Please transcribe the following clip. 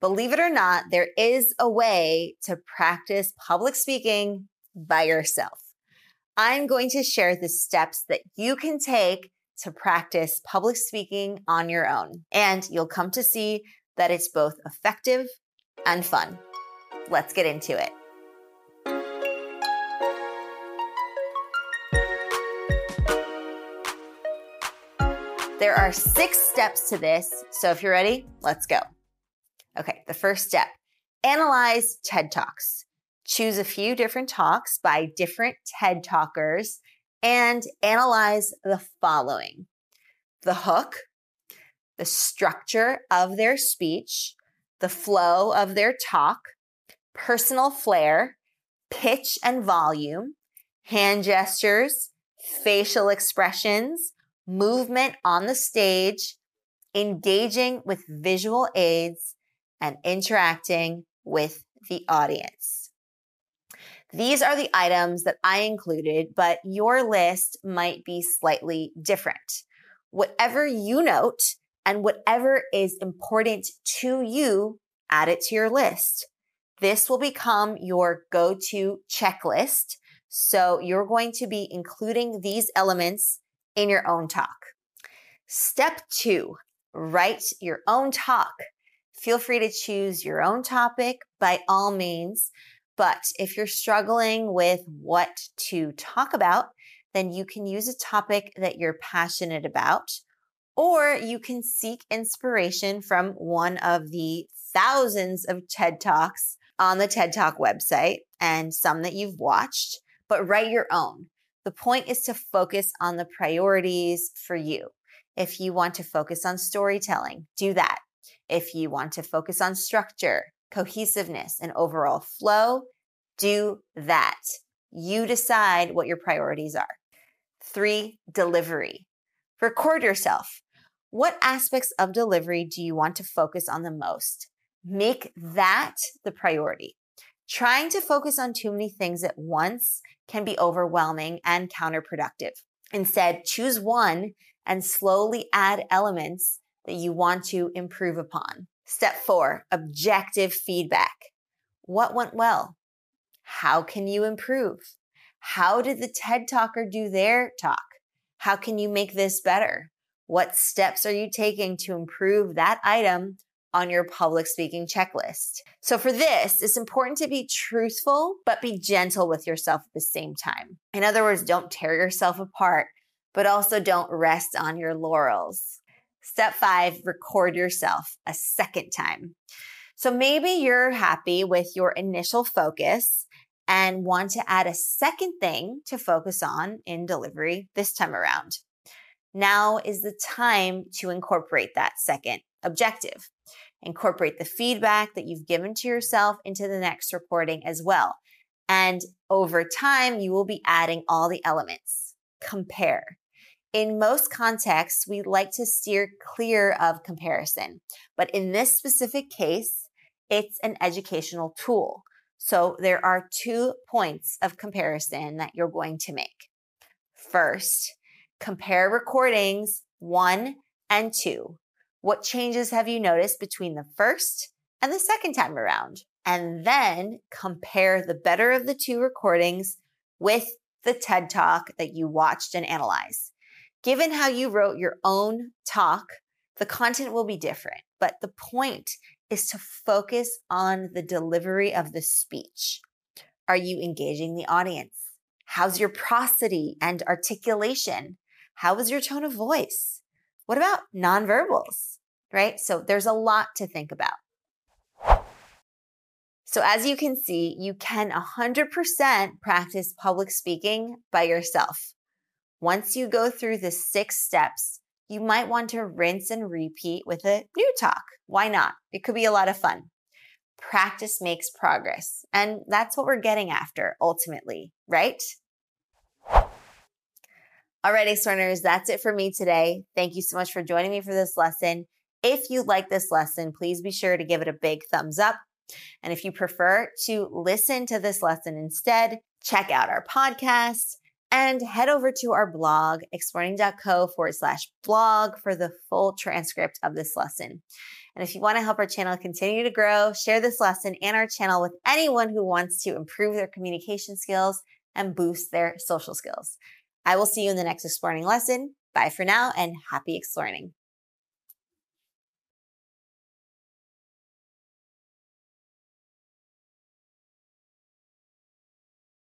Believe it or not, there is a way to practice public speaking by yourself. I'm going to share the steps that you can take to practice public speaking on your own. And you'll come to see that it's both effective and fun. Let's get into it. There are six steps to this. So if you're ready, let's go. Okay, the first step analyze TED Talks. Choose a few different talks by different TED Talkers and analyze the following the hook, the structure of their speech, the flow of their talk, personal flair, pitch and volume, hand gestures, facial expressions, movement on the stage, engaging with visual aids, and interacting with the audience. These are the items that I included, but your list might be slightly different. Whatever you note and whatever is important to you, add it to your list. This will become your go to checklist. So you're going to be including these elements in your own talk. Step two, write your own talk. Feel free to choose your own topic by all means. But if you're struggling with what to talk about, then you can use a topic that you're passionate about, or you can seek inspiration from one of the thousands of TED Talks on the TED Talk website and some that you've watched, but write your own. The point is to focus on the priorities for you. If you want to focus on storytelling, do that. If you want to focus on structure, cohesiveness, and overall flow, do that. You decide what your priorities are. Three, delivery. Record yourself. What aspects of delivery do you want to focus on the most? Make that the priority. Trying to focus on too many things at once can be overwhelming and counterproductive. Instead, choose one and slowly add elements that you want to improve upon. Step four, objective feedback. What went well? How can you improve? How did the TED Talker do their talk? How can you make this better? What steps are you taking to improve that item on your public speaking checklist. So for this, it's important to be truthful, but be gentle with yourself at the same time. In other words, don't tear yourself apart, but also don't rest on your laurels. Step five, record yourself a second time. So maybe you're happy with your initial focus and want to add a second thing to focus on in delivery this time around. Now is the time to incorporate that second objective. Incorporate the feedback that you've given to yourself into the next recording as well. And over time, you will be adding all the elements. Compare. In most contexts, we like to steer clear of comparison, but in this specific case, it's an educational tool. So there are two points of comparison that you're going to make. First, compare recordings one and two. What changes have you noticed between the first and the second time around? And then compare the better of the two recordings with the TED Talk that you watched and analyzed. Given how you wrote your own talk, the content will be different, but the point is to focus on the delivery of the speech. Are you engaging the audience? How's your prosody and articulation? How was your tone of voice? What about nonverbals? right? So there's a lot to think about. So as you can see, you can 100% practice public speaking by yourself. Once you go through the six steps, you might want to rinse and repeat with a new talk. Why not? It could be a lot of fun. Practice makes progress. And that's what we're getting after ultimately, right? Alrighty, Soarers, that's it for me today. Thank you so much for joining me for this lesson. If you like this lesson, please be sure to give it a big thumbs up. And if you prefer to listen to this lesson instead, check out our podcast And head over to our blog, explearning.co forward slash blog for the full transcript of this lesson. And if you want to help our channel continue to grow, share this lesson and our channel with anyone who wants to improve their communication skills and boost their social skills. I will see you in the next Explearning lesson. Bye for now and happy Explearning.